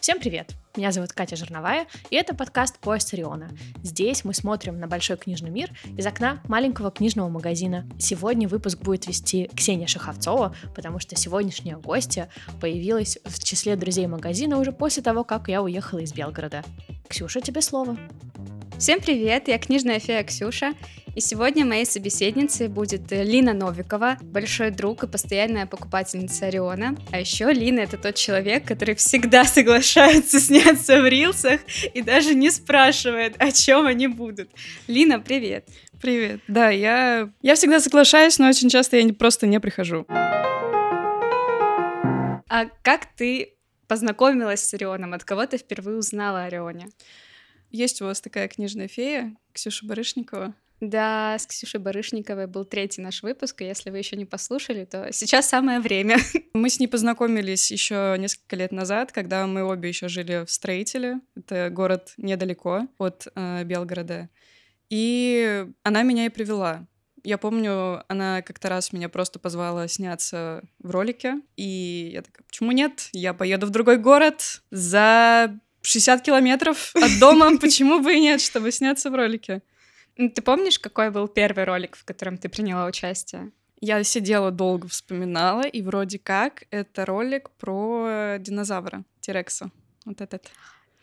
Всем привет! Меня зовут Катя Жерновая, и это подкаст «Поезд Ориона». Здесь мы смотрим на большой книжный мир из окна маленького книжного магазина. Сегодня выпуск будет вести Ксения Шаховцова, потому что сегодняшняя гостья появилась в числе друзей магазина уже после того, как я уехала из Белгорода. Ксюша, тебе слово. Всем привет, я книжная фея Ксюша, и сегодня моей собеседницей будет Лина Новикова, большой друг и постоянная покупательница Ориона. А еще Лина — это тот человек, который всегда соглашается сняться в рилсах и даже не спрашивает, о чем они будут. Лина, привет! Привет. Да, я, я всегда соглашаюсь, но очень часто я просто не прихожу. А как ты познакомилась с Орионом? От кого ты впервые узнала о Орионе? Есть у вас такая книжная фея, Ксюша Барышникова. Да, с Ксюшей Барышниковой был третий наш выпуск, и если вы еще не послушали, то сейчас самое время. Мы с ней познакомились еще несколько лет назад, когда мы обе еще жили в Строителе. Это город недалеко от э, Белгорода. И она меня и привела. Я помню, она как-то раз меня просто позвала сняться в ролике, и я такая, почему нет? Я поеду в другой город за 60 километров от дома, почему бы и нет, чтобы сняться в ролике. Ты помнишь, какой был первый ролик, в котором ты приняла участие? Я сидела долго, вспоминала, и вроде как это ролик про динозавра, Тирекса. Вот этот.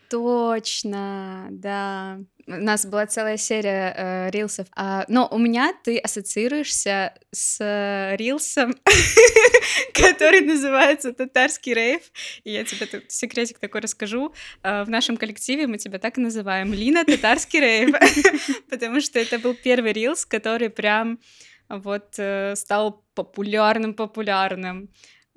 Точно, да. У нас была целая серия э, рилсов. А, но у меня ты ассоциируешься с э, рилсом, который называется «Татарский рейв». И я тебе тут секретик такой расскажу. Э, в нашем коллективе мы тебя так и называем. Лина «Татарский рейв». Потому что это был первый рилс, который прям вот э, стал популярным-популярным.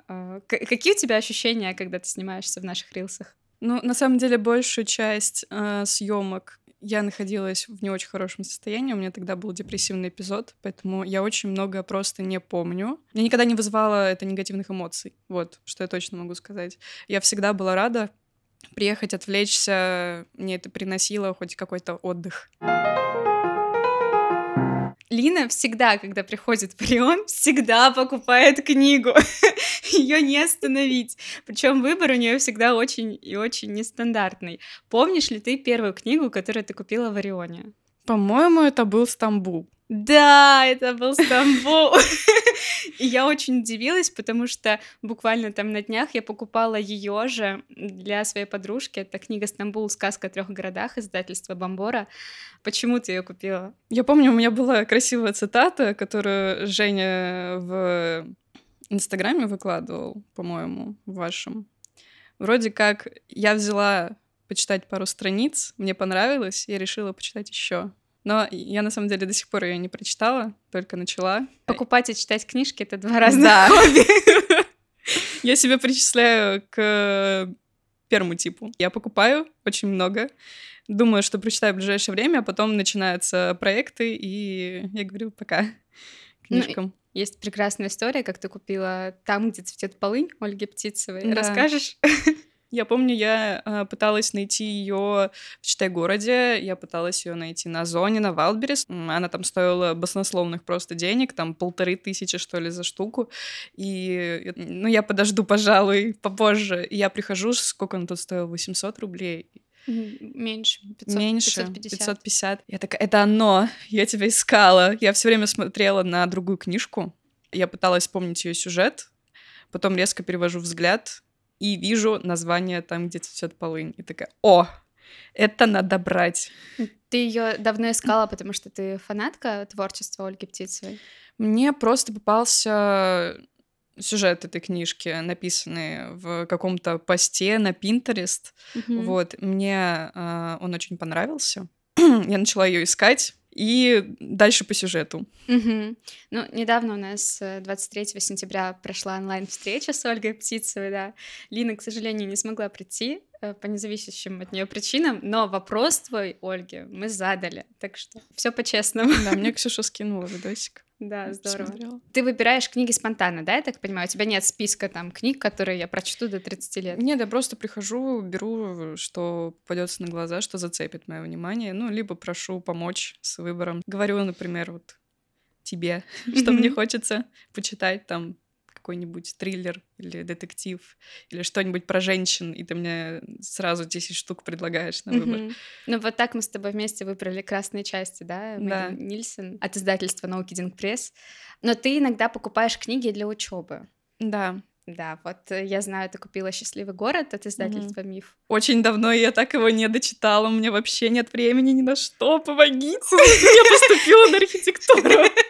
Э, какие у тебя ощущения, когда ты снимаешься в наших рилсах? Ну, на самом деле, большую часть э, съемок я находилась в не очень хорошем состоянии. У меня тогда был депрессивный эпизод, поэтому я очень много просто не помню. Мне никогда не вызывало это негативных эмоций. Вот, что я точно могу сказать. Я всегда была рада приехать, отвлечься. Мне это приносило хоть какой-то отдых. Лина всегда, когда приходит в Орион, всегда покупает книгу. Ее не остановить. Причем выбор у нее всегда очень и очень нестандартный. Помнишь ли ты первую книгу, которую ты купила в Орионе? По-моему, это был Стамбул. Да, это был Стамбул. И я очень удивилась, потому что буквально там на днях я покупала ее же для своей подружки. Это книга «Стамбул. Сказка о трех городах» издательства Бомбора. Почему ты ее купила? Я помню, у меня была красивая цитата, которую Женя в Инстаграме выкладывал, по-моему, в вашем. Вроде как я взяла почитать пару страниц, мне понравилось, я решила почитать еще. Но я на самом деле до сих пор ее не прочитала, только начала. Покупать и читать книжки это два разных да. хобби. Я себя причисляю к первому типу. Я покупаю очень много, думаю, что прочитаю в ближайшее время, а потом начинаются проекты, и я говорю пока ну, книжкам. Ну, есть прекрасная история, как ты купила «Там, где цветет полынь» Ольги Птицевой. Да. Расскажешь? Я помню, я э, пыталась найти ее в Читай-городе, я пыталась ее найти на Озоне, на Wildberries. Она там стоила баснословных просто денег, там полторы тысячи, что ли, за штуку. И, ну, я подожду, пожалуй, попозже. И я прихожу, сколько он тут стоил? 800 рублей. Меньше. 500, Меньше. 550. 550. Я такая, это оно, я тебя искала. Я все время смотрела на другую книжку. Я пыталась вспомнить ее сюжет, потом резко перевожу взгляд, и вижу название там, где цветет полынь. И такая, о, это надо брать. Ты ее давно искала, потому что ты фанатка творчества Ольги Птицевой? Мне просто попался сюжет этой книжки, написанный в каком-то посте на Pinterest. Mm-hmm. Вот, мне э, он очень понравился. Я начала ее искать, и дальше по сюжету. Угу. Ну, недавно у нас 23 э, сентября прошла онлайн-встреча с Ольгой Птицевой, да. Лина, к сожалению, не смогла прийти по независящим от нее причинам, но вопрос твой, Ольге, мы задали, так что все по-честному. Да, мне Ксюша скинула видосик. Да, здорово. Смотрела. Ты выбираешь книги спонтанно, да, я так понимаю? У тебя нет списка там книг, которые я прочту до 30 лет? Нет, я просто прихожу, беру, что попадется на глаза, что зацепит мое внимание, ну, либо прошу помочь с выбором. Говорю, например, вот тебе, что мне хочется почитать там какой-нибудь триллер или детектив или что-нибудь про женщин, и ты мне сразу 10 штук предлагаешь на выбор. Ну вот так мы с тобой вместе выбрали «Красные части», да? Да. Мэгги Нильсон от издательства «Науки Динг Пресс». Но ты иногда покупаешь книги для учебы. Да, Да, вот э, я знаю, ты купила «Счастливый город» от издательства «Миф». очень давно я так его не дочитала, у меня вообще нет времени ни на что, помогите, я поступила на архитектуру.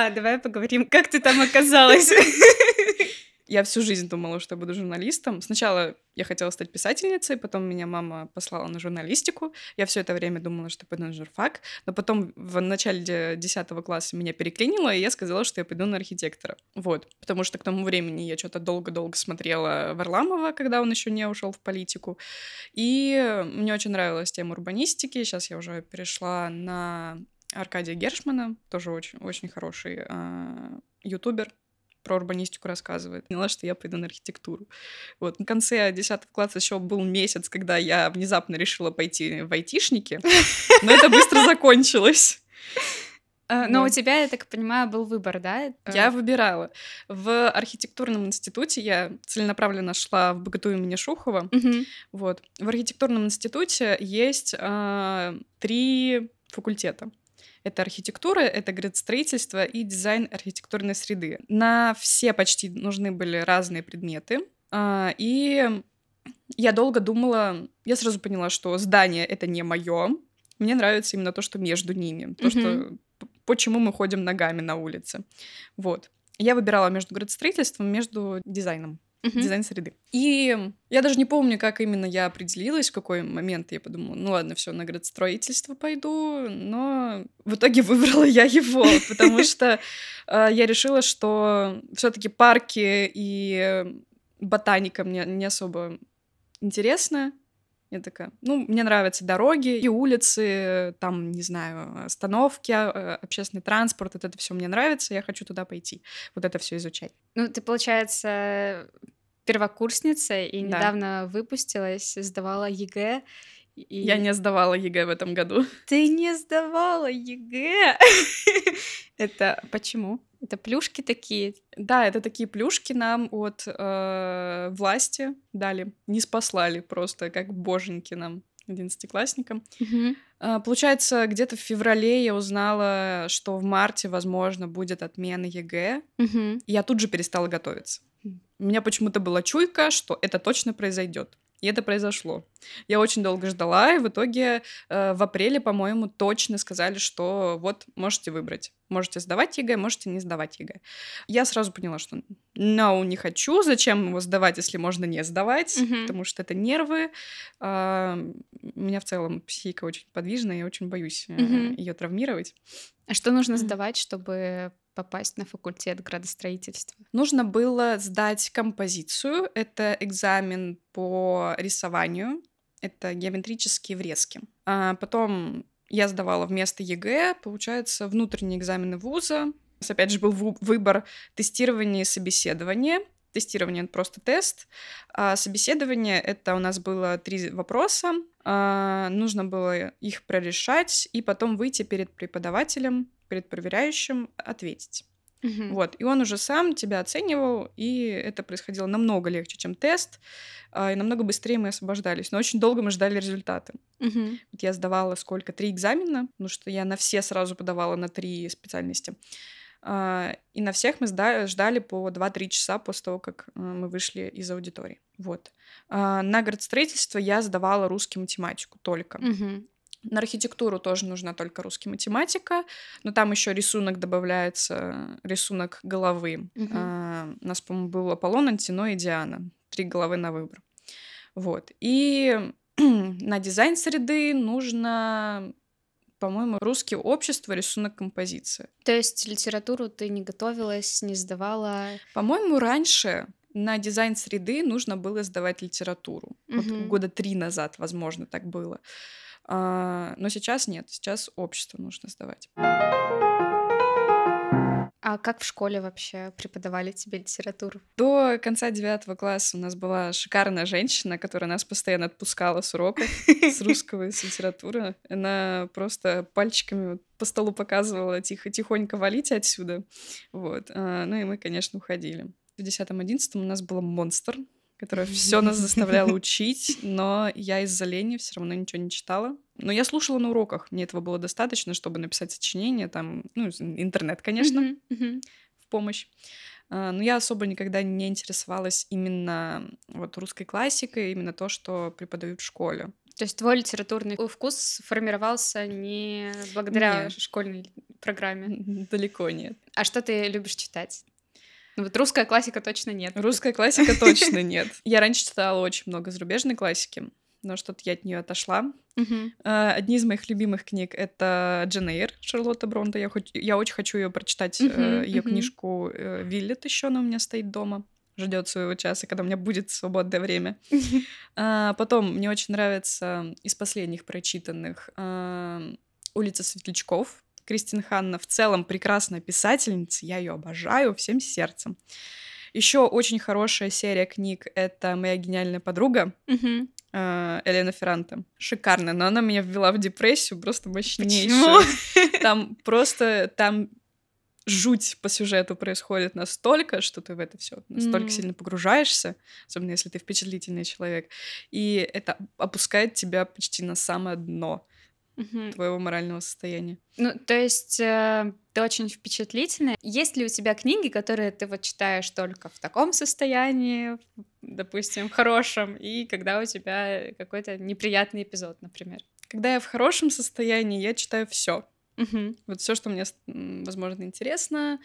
Да, давай поговорим, как ты там оказалась. Я всю жизнь думала, что буду журналистом. Сначала я хотела стать писательницей, потом меня мама послала на журналистику. Я все это время думала, что пойду на журфак, но потом в начале 10 класса меня переклинило, и я сказала, что я пойду на архитектора. Вот. Потому что к тому времени я что-то долго-долго смотрела Варламова, когда он еще не ушел в политику. И мне очень нравилась тема урбанистики. Сейчас я уже перешла на Аркадия Гершмана, тоже очень, очень хороший а, ютубер, про урбанистику рассказывает. Поняла, что я пойду на архитектуру. Вот. На конце 10 класса еще был месяц, когда я внезапно решила пойти в айтишники, но это быстро закончилось. Э, Но у тебя, я так понимаю, был выбор, да? Э, Я выбирала. В архитектурном институте я целенаправленно шла в БГТУ имени Шухова. Вот. В архитектурном институте есть а, три факультета. Это архитектура, это градостроительство и дизайн архитектурной среды. На все почти нужны были разные предметы. А, и я долго думала, я сразу поняла, что здание это не мое. Мне нравится именно то, что между ними, то, что Мгм. п- почему мы ходим ногами на улице. Вот. Я выбирала между градостроительством между дизайном Мгм. дизайн среды. И я даже не помню, как именно я определилась, в какой момент я подумала, ну ладно, все, на градостроительство пойду, но в итоге выбрала я его, потому что э, я решила, что все-таки парки и ботаника мне не особо интересно. Я такая, ну, мне нравятся дороги и улицы, там, не знаю, остановки, э, общественный транспорт, вот это все мне нравится, я хочу туда пойти, вот это все изучать. Ну, ты, получается, первокурсница и Да. недавно выпустилась, сдавала ЕГЭ. И... Я не сдавала ЕГЭ в этом году. Ты не сдавала ЕГЭ? Это почему? Это плюшки такие. Да, это такие плюшки нам от э, власти дали. Ниспослали просто, как боженьки нам, одиннадцатиклассникам. Э, Получается, где-то в феврале я узнала, что в марте, возможно, будет отмена ЕГЭ. Мгм. И я тут же перестала готовиться. У меня почему-то была чуйка, что это точно произойдет. И это произошло. Я очень долго ждала, и в итоге э, в апреле, по-моему, точно сказали, что вот можете выбрать. Можете сдавать ЕГЭ, можете не сдавать ЕГЭ. Я сразу поняла, что no, не хочу. Зачем его сдавать, если можно не сдавать? Мгм. Потому что это нервы. А, у меня в целом психика очень подвижная, я очень боюсь Мгм. ее травмировать. А что нужно сдавать, чтобы попасть на факультет градостроительства? Нужно было сдать композицию. Это экзамен по рисованию. Это геометрические врезки. А потом я сдавала вместо ЕГЭ, получается, внутренние экзамены вуза. Опять же, был выбор тестирования и собеседования. Тестирование — это просто тест. А собеседование — это у нас было три вопроса. А, нужно было их прорешать и потом выйти перед преподавателем, перед проверяющим, ответить. Мгм. Вот, и он уже сам тебя оценивал, и это происходило намного легче, чем тест, а, и намного быстрее мы освобождались. Но очень долго мы ждали результаты. Мгм. Вот я сдавала сколько? Три экзамена, потому что я на все сразу подавала на три специальности. А, И на всех мы ждали по 2-3 часа после того, как э, мы вышли из аудитории. Вот. А, На градостроительство я сдавала русский математику только. Мгм. На архитектуру тоже нужна только русский математика, но там еще рисунок добавляется, рисунок головы. Мгм. А, у нас, по-моему, был Аполлон, Антино и Диана. Три головы на выбор. Вот. И на дизайн среды нужно, по-моему, русское общество, рисунок композиция. То есть литературу ты не готовилась, не сдавала? По-моему, раньше на дизайн среды нужно было сдавать литературу. Вот Мгм. года три назад, возможно, так было. А, но сейчас нет, сейчас общество нужно сдавать. А как в школе вообще преподавали тебе литературу? До конца девятого класса у нас была шикарная женщина, которая нас постоянно отпускала с уроков с русского и с литературы. Она просто пальчиками по столу показывала тихо, тихонько валить отсюда. Вот. А, ну и мы, конечно, уходили. В десятом-одиннадцатом у нас был монстр, которая все нас заставляла учить, но я из-за лени все равно ничего не читала. Но я слушала на уроках, мне этого было достаточно, чтобы написать сочинение, там, ну, интернет, конечно, в помощь. А, но я особо никогда не интересовалась именно вот русской классикой, именно то, что преподают в школе. То есть твой литературный вкус формировался не благодаря нет. школьной программе? Далеко нет. А что ты любишь читать? Ну вот русская классика точно нет. Русская классика точно нет. Я раньше читала очень много зарубежной классики, но что-то я от нее отошла. Uh-huh. Одни из моих любимых книг это Джен Эйр Шарлотта Бронта. Я, хоть, я очень хочу ее прочитать, uh-huh, ее uh-huh. книжку э, Виллет еще, она у меня стоит дома ждет своего часа, когда у меня будет свободное время. А, потом мне очень нравится из последних прочитанных а, «Улица светлячков». Кристин Ханна в целом прекрасная писательница, я ее обожаю всем сердцем. Еще очень хорошая серия книг — это «Моя гениальная подруга», mm-hmm. Элена Ферранте. Шикарная, но она меня ввела в депрессию просто мощнейшую. Почему? Там просто, там жуть по сюжету происходит настолько, что ты в это все настолько mm. сильно погружаешься, особенно если ты впечатлительный человек, и это опускает тебя почти на самое дно угу. твоего морального состояния. Ну, то есть э, ты очень впечатлительная. Есть ли у тебя книги, которые ты вот читаешь только в таком состоянии, допустим, в хорошем, и когда у тебя какой-то неприятный эпизод, например? Когда я в хорошем состоянии, я читаю все. Угу. Вот все, что мне, возможно, интересно.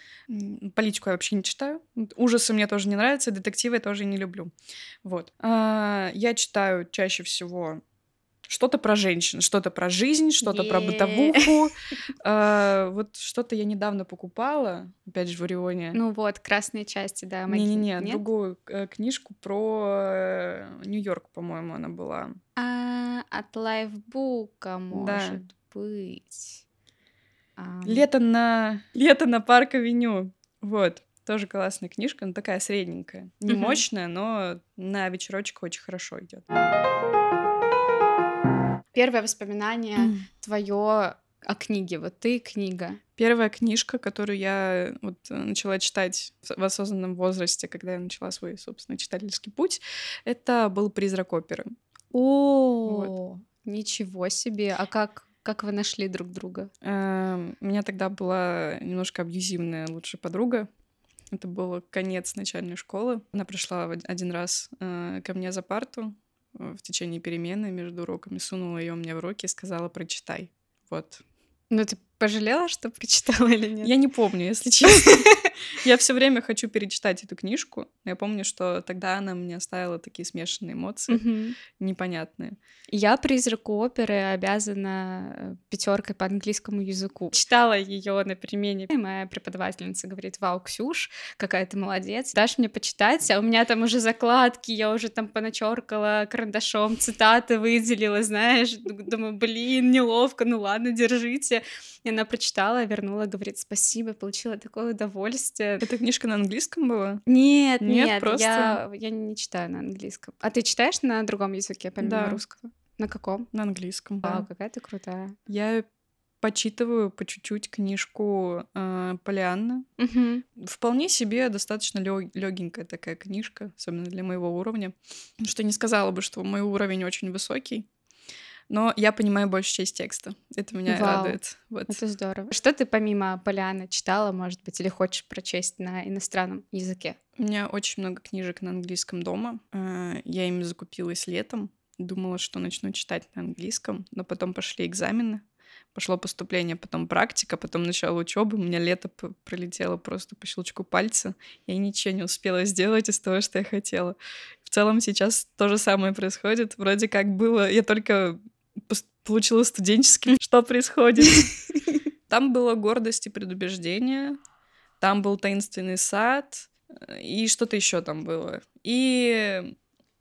Политику я вообще не читаю. Ужасы мне тоже не нравятся, детективы я тоже не люблю. Вот. А, я читаю чаще всего что-то про женщин, что-то про жизнь, что-то про бытовуху. А, вот что-то я недавно покупала, опять же, в Орионе. Ну вот, красные части, да. Не-не-не, другую э, книжку про э, Нью-Йорк, по-моему, она была. А, от лайфбука, может быть. Лето на... Лето на Парк-авеню. Вот. Тоже классная книжка, но такая средненькая. Не мощная, но на вечерочек очень хорошо идет первое воспоминание mm. твое о книге? Вот ты книга. Первая книжка, которую я вот начала читать в осознанном возрасте, когда я начала свой, собственно, читательский путь, это был «Призрак оперы». О, вот. ничего себе! А как как вы нашли друг друга? Эм, у меня тогда была немножко абьюзивная лучшая подруга. Это был конец начальной школы. Она пришла один раз э, ко мне за парту, в течение перемены между уроками, сунула ее мне в руки и сказала «прочитай». Вот. Ну, ты пожалела, что прочитала или нет? Я не помню, если честно. Я все время хочу перечитать эту книжку. Я помню, что тогда она мне оставила такие смешанные эмоции, непонятные. Я призраку оперы обязана э, пятеркой по английскому языку. Читала ее на перемене. Моя преподавательница говорит: Вау, Ксюш, какая ты молодец. Дашь мне почитать? А у меня там уже закладки, я уже там поначеркала карандашом, цитаты выделила, знаешь. Думаю, блин, неловко, ну ладно, держите. И она прочитала, вернула, говорит, спасибо, получила такое удовольствие. Эта книжка на английском была? Нет, нет, нет просто... я, я не читаю на английском. А ты читаешь на другом языке, помимо да. русского? На каком? На английском, да. Вау, какая ты крутая. Я почитываю по чуть-чуть книжку э, Полианна. Угу. Вполне себе достаточно легенькая такая книжка, особенно для моего уровня. Что не сказала бы, что мой уровень очень высокий но я понимаю большую часть текста. Это меня Вау, радует. Вот. Это здорово. Что ты помимо Поляны читала, может быть, или хочешь прочесть на иностранном языке? У меня очень много книжек на английском дома. А, я ими закупилась летом. Думала, что начну читать на английском, но потом пошли экзамены, пошло поступление, потом практика, потом начало учебы. У меня лето пролетело просто по щелчку пальца. Я ничего не успела сделать из того, что я хотела. В целом сейчас то же самое происходит. Вроде как было... Я только получила студенческий. Что происходит? Там была гордость и предубеждение, там был таинственный сад, э, и что-то еще там было. И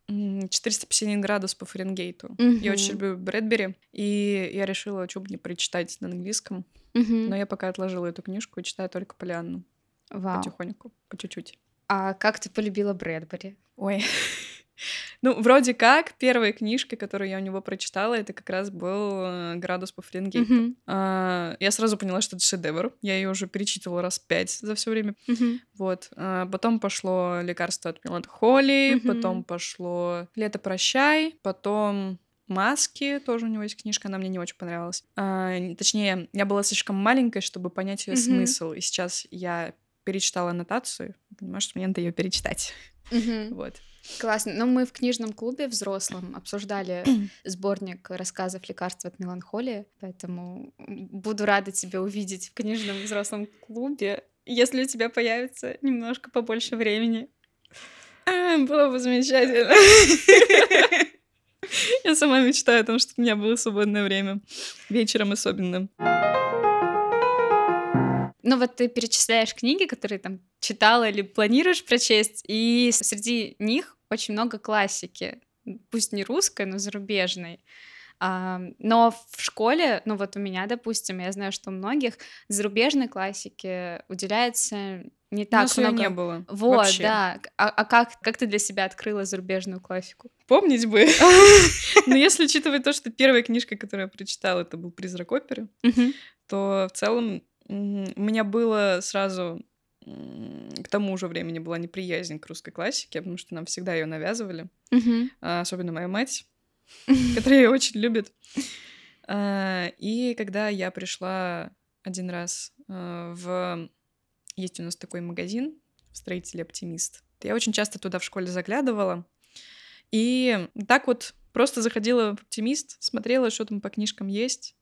451 градус по Фаренгейту. Mm-hmm. Я очень люблю Брэдбери, и я решила, что бы не прочитать на английском. Mm-hmm. Но я пока отложила эту книжку и читаю только Полианну. Вау. потихоньку, по чуть-чуть. А как ты полюбила Брэдбери? Ой. Ну, вроде как, первая книжка, которую я у него прочитала, это как раз был э, «Градус по Фаренгейту». Мгм. А, Я сразу поняла, что это шедевр. Я ее уже перечитывала раз пять за все время. Мгм. Вот. А, Потом пошло «Лекарство от меланхолии», Мгм. потом пошло «Лето прощай», потом «Маски», тоже у него есть книжка, она мне не очень понравилась. А, Точнее, я была слишком маленькой, чтобы понять ее Мгм. смысл. И сейчас я перечитала аннотацию, и понимаю, что мне надо ее перечитать. Мгм. Вот. Классно. Но мы в книжном клубе взрослом обсуждали сборник рассказов «Лекарства от меланхолии», поэтому буду рада тебя увидеть в книжном взрослом клубе, если у тебя появится немножко побольше времени. А, Было бы замечательно. Я сама мечтаю о том, чтобы у меня было свободное время. Вечером особенно. Ну вот ты перечисляешь книги, которые там читала или планируешь прочесть, и среди них очень много классики, пусть не русской, но зарубежной. А, но в школе, ну вот у меня, допустим, я знаю, что у многих зарубежной классике уделяется не так её много. не было. Вот, вообще. да. А, а как, как ты для себя открыла зарубежную классику? Помнить бы. Но если учитывать то, что первая книжка, которую я прочитала, это был «Призрак оперы», то в целом у меня было сразу к тому же времени была неприязнь к русской классике, потому что нам всегда ее навязывали, а, особенно моя мать, которая ее очень любит. А, И когда я пришла один раз а, в... Есть у нас такой магазин в строителе «Оптимист». Я очень часто туда в школе заглядывала. И так вот просто заходила в «Оптимист», смотрела, что там по книжкам есть.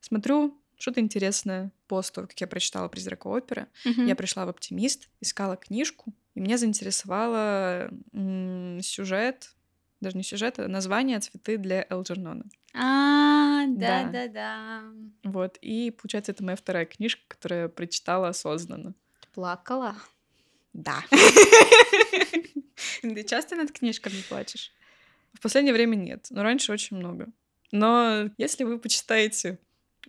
Смотрю, что-то интересное. После того, как я прочитала «Призрака оперы», Мгм. я пришла в «Оптимист», искала книжку, и меня заинтересовало сюжет, даже не сюжет, а название «Цветы для Элджернона». А, Да. да-да-да. Вот, и получается, это моя вторая книжка, которую я прочитала осознанно. Ты плакала? Да. Ты часто над книжками плачешь? В последнее время нет, но раньше очень много. Но если вы почитаете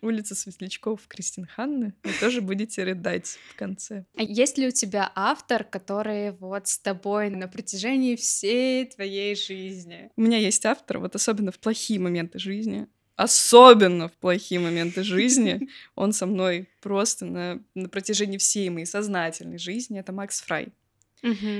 «Улица светлячков» Кристин Ханны, вы тоже будете рыдать в конце. А есть ли у тебя автор, который вот с тобой на протяжении всей твоей жизни? У меня есть автор, вот особенно в плохие моменты жизни, особенно в плохие моменты жизни, он со мной просто на, на протяжении всей моей сознательной жизни, это Макс Фрай.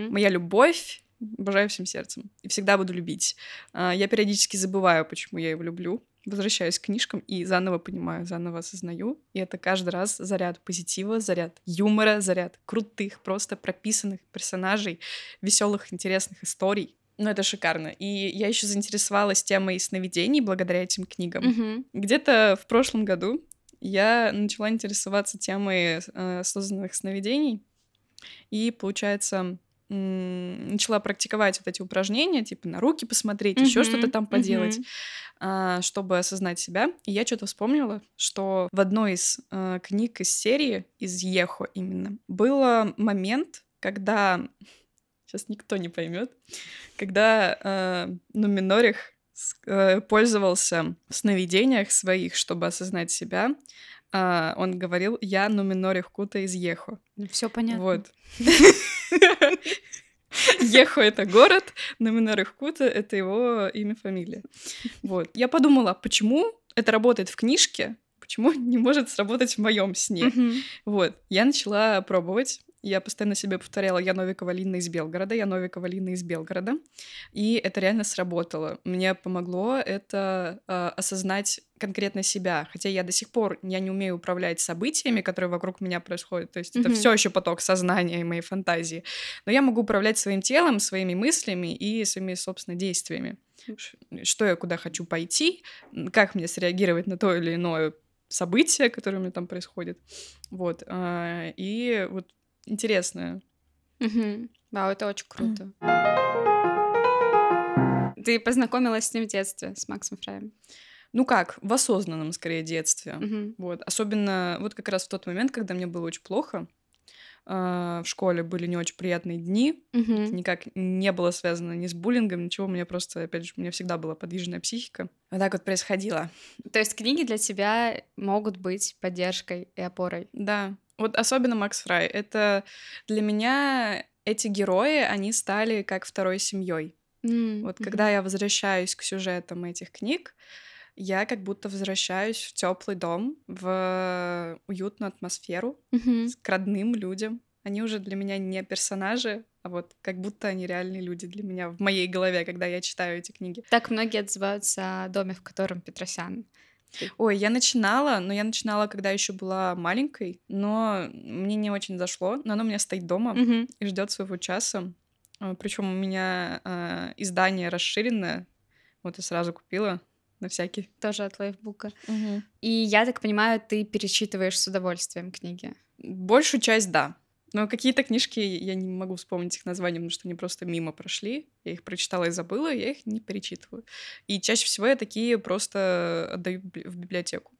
Моя любовь, обожаю всем сердцем, и всегда буду любить. А, Я периодически забываю, почему я его люблю, возвращаюсь к книжкам и заново понимаю, заново осознаю. И это каждый раз заряд позитива, заряд юмора, заряд крутых, просто прописанных персонажей, веселых, интересных историй. Ну, это шикарно. И я еще заинтересовалась темой сновидений благодаря этим книгам. Мгм. Где-то в прошлом году я начала интересоваться темой э, осознанных сновидений. И, получается, начала практиковать вот эти упражнения, типа на руки посмотреть, еще Мгм, что-то там поделать, а, чтобы осознать себя. И я что-то вспомнила, что в одной из э, книг из серии, из Ехо именно, был момент, когда... Сейчас никто не поймет. Когда э, Нуминорих э, пользовался в сновидениях своих, чтобы осознать себя, а, он говорил «Я Нуминорих Кута из Ехо». Все понятно. Вот. Ехо — это город, Нуминорих Кута — это его имя, фамилия. Вот. Я подумала, почему это работает в книжке, почему не может сработать в моем сне? Вот, я начала пробовать. Я постоянно себе повторяла, я Новикова Лина из Белгорода, я Новикова Лина из Белгорода. И это реально сработало. Мне помогло это э, осознать конкретно себя. Хотя я до сих пор я не умею управлять событиями, которые вокруг меня происходят. То есть это Мгм. все еще поток сознания и моей фантазии. Но я могу управлять своим телом, своими мыслями и своими, собственно, действиями. Ш- Что я куда хочу пойти, как мне среагировать на то или иное событие, которое у меня там происходит. Вот. а, И вот интересно. Мгм. Вау, это очень круто. Ты познакомилась с ним в детстве, с Максом Фраем. Ну как, в осознанном, скорее, детстве. Мгм. Вот. Особенно вот как раз в тот момент, когда мне было очень плохо, а, в школе были не очень приятные дни, Мгм. никак не было связано ни с буллингом, ничего, у меня просто, опять же, у меня всегда была подвижная психика. Вот так вот происходило. То есть книги для тебя могут быть поддержкой и опорой. Да, Вот особенно Макс Фрай. Это для меня эти герои, они стали как второй семьей. М, Вот когда я возвращаюсь к сюжетам этих книг, я как будто возвращаюсь в теплый дом, в уютную атмосферу, с- к родным людям. Они уже для меня не персонажи, а вот как будто они реальные люди для меня в моей голове, когда я читаю эти книги. Так многие отзываются о доме, в котором Петросян. Ой, я начинала, но я начинала, когда еще была маленькой, но мне не очень зашло. Но оно у меня стоит дома Мгм. и ждет своего часа. Причем у меня а, издание расширенное. Вот я сразу купила на всякий. Тоже от лайфбука. И я так понимаю, ты перечитываешь с удовольствием книги. Большую часть, да. Но какие-то книжки, я не могу вспомнить их название, потому что они просто мимо прошли. Я их прочитала и забыла, я их не перечитываю. И чаще всего я такие просто отдаю в библи- в библиотеку.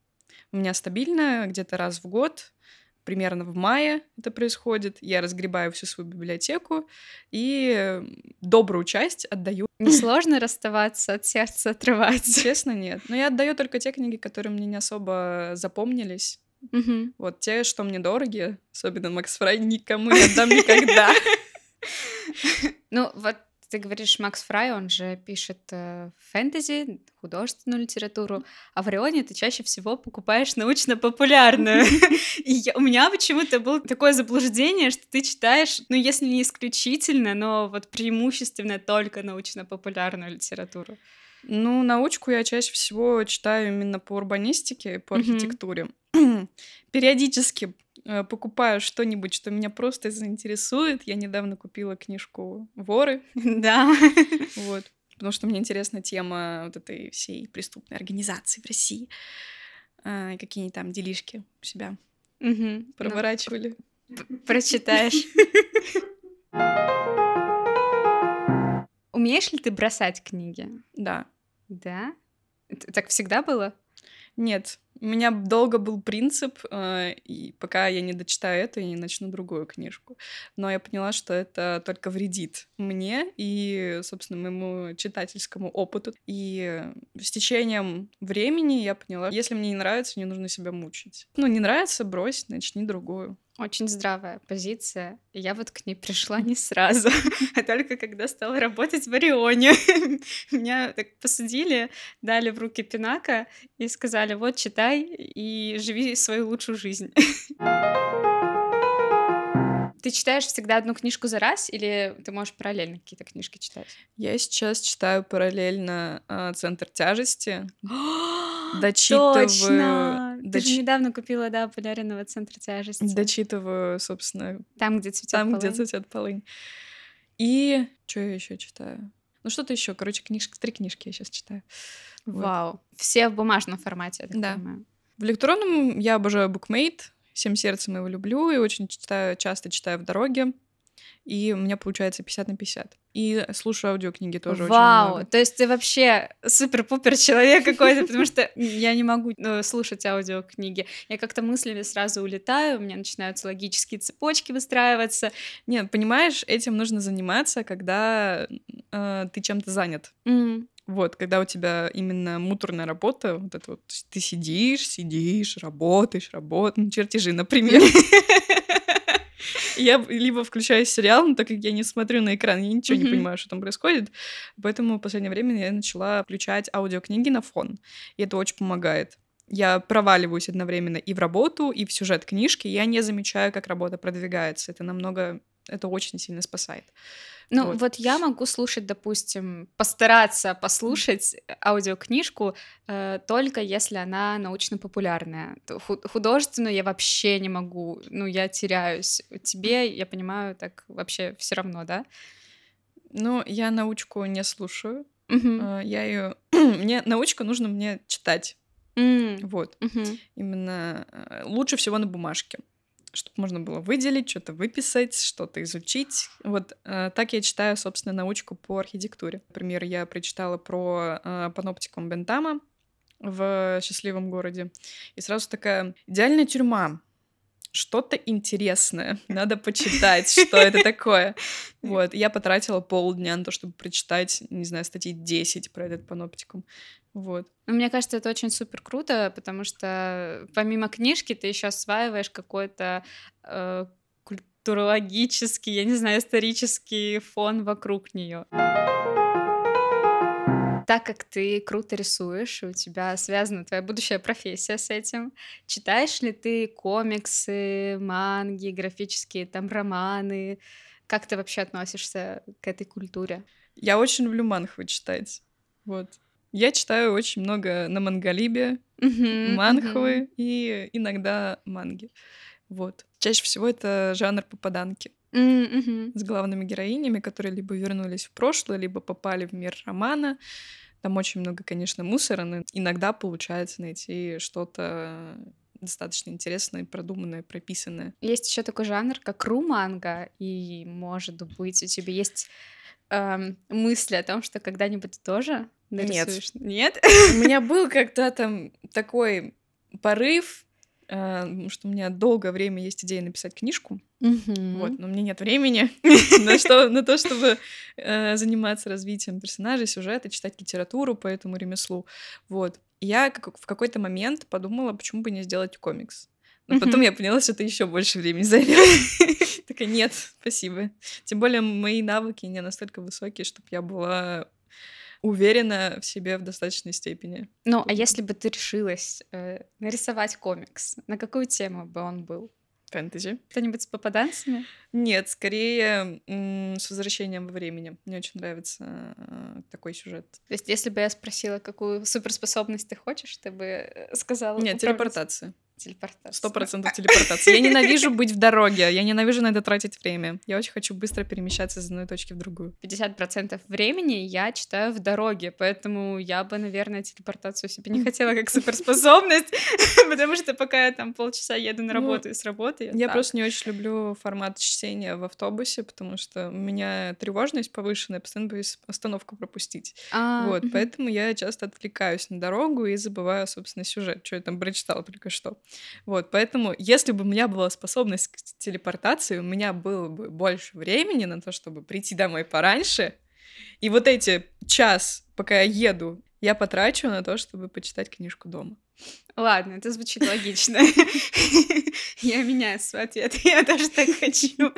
У меня стабильно где-то раз в год, примерно в мае это происходит. Я разгребаю всю свою библиотеку и добрую часть отдаю. Несложно расставаться от сердца, отрывать. Честно, нет. Но я отдаю только те книги, которые мне не особо запомнились. Мгм. Вот те, что мне дороги, особенно Макс Фрай, никому не отдам никогда. Ну, вот ты говоришь, Макс Фрай, он же пишет э, фэнтези, художественную литературу, а в Рионе ты чаще всего покупаешь научно-популярную. И у меня почему-то было такое заблуждение, что ты читаешь, ну, если не исключительно, но вот преимущественно только научно-популярную литературу. Ну, научку я чаще всего читаю именно по урбанистике, по архитектуре. Периодически э, покупаю что-нибудь, что меня просто заинтересует. Я недавно купила книжку «Воры», Да. вот, потому что мне интересна тема вот этой всей преступной организации в России. А, какие там делишки у себя. Ну, проворачивали. прочитаешь. Умеешь ли ты бросать книги? Да. Да? Так всегда было? Нет, у меня долго был принцип, э, и пока я не дочитаю это, я не начну другую книжку. Но я поняла, что это только вредит мне и, собственно, моему читательскому опыту. И с течением времени я поняла, если мне не нравится, не нужно себя мучить. Ну, не нравится, брось, начни другую. Очень здравая позиция. Я вот к ней пришла не сразу, а только когда стала работать в Орионе. Меня так посадили, дали в руки пинака и сказали, вот, читай и живи свою лучшую жизнь. Ты читаешь всегда одну книжку за раз или ты можешь параллельно какие-то книжки читать? Я сейчас читаю параллельно э, «Центр тяжести», дочитываю... Точно! Ты доч- же недавно купила, да, поляренного центра тяжести. Дочитываю, собственно, Там, где цветет Там, где полынь. цветет полынь. И что я еще читаю? Ну, что-то еще. Короче, книжки, три книжки я сейчас читаю. Вот. Вау. Все в бумажном формате, я так Да. понимаю. В электронном я обожаю букмейт. Всем сердцем его люблю и очень читаю, часто читаю в дороге. И у меня получается 50 на 50. И слушаю аудиокниги тоже очень Вау, много. то есть ты вообще супер-пупер человек какой-то, потому что я не могу э, слушать аудиокниги. Я как-то мыслями сразу улетаю, у меня начинаются логические цепочки выстраиваться. Нет, понимаешь, этим нужно заниматься, когда э, ты чем-то занят. М, Вот, когда у тебя именно муторная работа, вот это вот, ты сидишь, сидишь, работаешь, работаешь, ну, чертежи, например. Я либо включаю сериал, но так как я не смотрю на экран, я ничего не понимаю, что там происходит, поэтому в последнее время я начала включать аудиокниги на фон, и это очень помогает. Я проваливаюсь одновременно и в работу, и в сюжет книжки, я не замечаю, как работа продвигается. Это намного, это очень сильно спасает. Ну, Вот. вот. я могу слушать, допустим, постараться послушать аудиокнижку э, только если она научно-популярная. Художественную я вообще не могу, ну, я теряюсь. Тебе, я понимаю, так вообще все равно, да? Но я научку не слушаю. А, я ее... мне научка нужно мне читать. М, Вот. мгм. Именно э, лучше всего на бумажке. Чтобы можно было выделить, что-то выписать, что-то изучить. Вот э, так я читаю, собственно, научку по архитектуре. Например, я прочитала про э, паноптикум Бентама в «Счастливом городе». И сразу такая идеальная тюрьма. что-то интересное, надо почитать, что это такое. Вот, я потратила полдня на то, чтобы прочитать, не знаю, статьи 10 про этот паноптикум. Вот. Ну, мне кажется, это очень супер круто, потому что помимо книжки ты еще осваиваешь какой-то э, культурологический, я не знаю, исторический фон вокруг нее. Так как ты круто рисуешь, у тебя связана твоя будущая профессия с этим, читаешь ли ты комиксы, манги, графические там романы? Как ты вообще относишься к этой культуре? Я очень люблю манхвы читать. Вот. Я читаю очень много на мангалибе, uh-huh, манхвы uh-huh. и иногда манги. Вот. Чаще всего это жанр попаданки. Mm-hmm. С главными героинями, которые либо вернулись в прошлое, либо попали в мир романа. Там очень много, конечно, мусора, но иногда получается найти что-то достаточно интересное, продуманное, прописанное. Есть еще такой жанр, как руманга, и, может быть, у тебя есть эм, мысли о том, что когда-нибудь тоже нарисуешь? Нет. Нет? У меня был когда там такой порыв, э, что у меня долгое время есть идея написать книжку. Вот, но у меня нет времени на, что, на то, чтобы э, заниматься развитием персонажей, сюжета, читать литературу по этому ремеслу. Вот. я как, в какой-то момент подумала, почему бы не сделать комикс. Но потом я поняла, что это еще больше времени займет. Такая, нет, спасибо. Тем более мои навыки не настолько высокие, чтобы я была уверена в себе в достаточной степени. Ну, а если бы ты решилась э, нарисовать комикс, на какую тему бы он был? Фэнтези. Кто-нибудь с попаданцами? Нет, скорее с возвращением во времени. Мне очень нравится э, такой сюжет. То есть, если бы я спросила, какую суперспособность ты хочешь, ты бы э, сказала... Нет, телепортация. Телепортация. Сто процентов телепортация. Я ненавижу быть в дороге, я ненавижу на это тратить время. Я очень хочу быстро перемещаться из одной точки в другую. 50% времени я читаю в дороге, поэтому я бы, наверное, телепортацию себе не хотела как суперспособность, потому что пока я там полчаса еду на ну, работу и с работы... Я просто не очень люблю формат чтения в автобусе, потому что у меня тревожность повышенная, постоянно боюсь остановку пропустить. А, вот, поэтому я часто отвлекаюсь на дорогу и забываю, собственно, сюжет, что я там прочитала только что. Вот, поэтому, если бы у меня была способность к телепортации, у меня было бы больше времени на то, чтобы прийти домой пораньше, и вот эти час, пока я еду, я потрачу на то, чтобы почитать книжку дома. Ладно, это звучит логично. Я меняю свой ответ. Я тоже так хочу.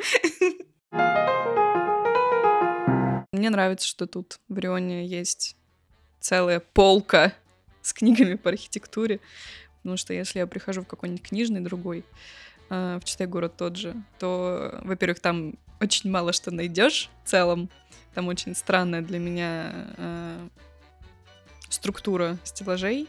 Мне нравится, что тут в Рионе есть целая полка с книгами по архитектуре. Потому что если я прихожу в какой-нибудь книжный другой, э, в читай город тот же, то, во-первых, там очень мало что найдешь в целом. Там очень странная для меня э, структура стеллажей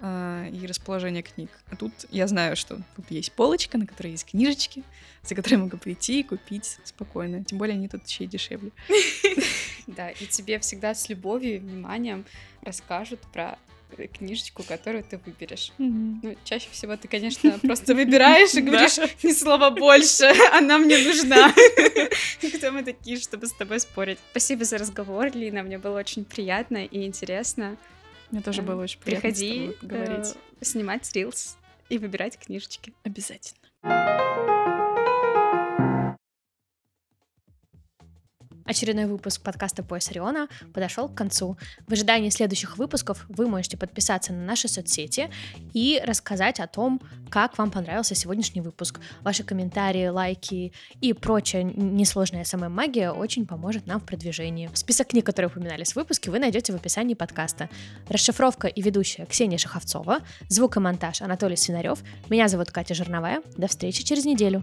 э, и расположение книг. А тут я знаю, что тут есть полочка, на которой есть книжечки, за которые могу прийти и купить спокойно. Тем более они тут еще и дешевле. Да, и тебе всегда с любовью и вниманием расскажут про книжечку, которую ты выберешь. Mm-hmm. Ну, чаще всего ты, конечно, просто выбираешь и говоришь, ни слова больше, она мне нужна. Кто мы такие, чтобы с тобой спорить? Спасибо за разговор, Лина, мне было очень приятно и интересно. Мне тоже было очень приятно Приходи говорить. Э, снимать рилс и выбирать книжечки. Обязательно. Очередной выпуск подкаста «Пояс Ориона» подошел к концу. В ожидании следующих выпусков вы можете подписаться на наши соцсети и рассказать о том, как вам понравился сегодняшний выпуск. Ваши комментарии, лайки и прочая несложная СММ-магия очень поможет нам в продвижении. Список книг, которые упоминались в выпуске, вы найдете в описании подкаста. Расшифровка и ведущая Ксения Шаховцова, звук и монтаж Анатолий Свинарев. Меня зовут Катя Жирновая. До встречи через неделю.